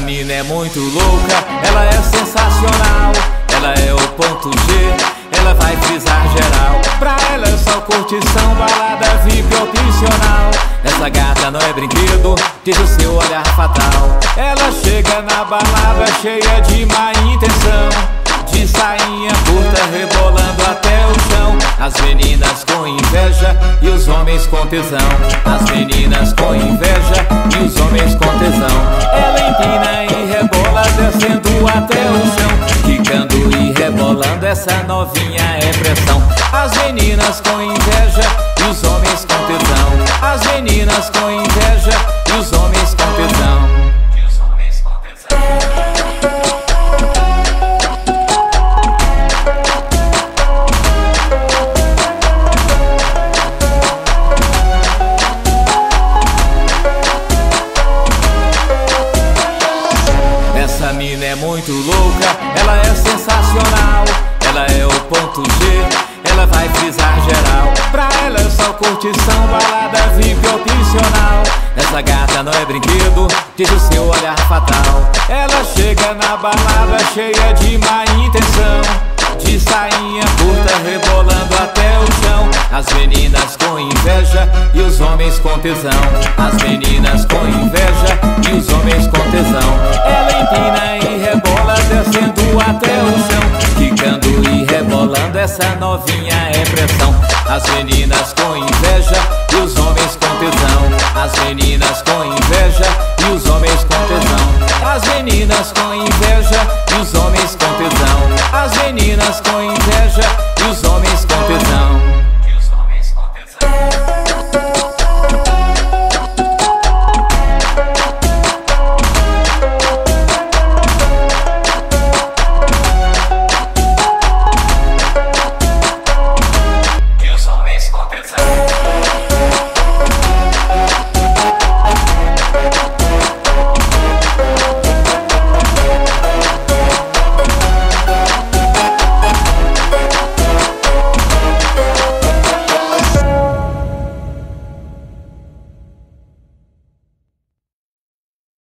mina é muito louca, ela é sensacional. Ela é o ponto G, ela vai frisar geral. Pra ela é só curtição, balada VIP opcional. Essa gata não é brinquedo, diz o seu olhar fatal. Ela chega na balada cheia de má intenção. De sainha curta rebolando até o chão. As meninas com inveja e os homens com tesão. As até o chão. E rebolando, essa novinha é pressão. As meninas com Mina é muito louca, ela é sensacional. Ela é o ponto G, ela vai frisar geral. Pra ela é só curtição, balada VIP opcional. Essa gata não é brinquedo, diz o seu olhar fatal. Ela chega na balada cheia de má intenção. De sainha curta rebolando até o chão. As meninas com inveja e os homens com tesão. As meninas com inveja e os homens com tesão. Ela essa novinha é pressão. As meninas com inveja e os homens com tesão. As meninas com inveja e os homens com tesão. As meninas com inveja e os homens com tesão. As meninas com inveja e os homens com tesão.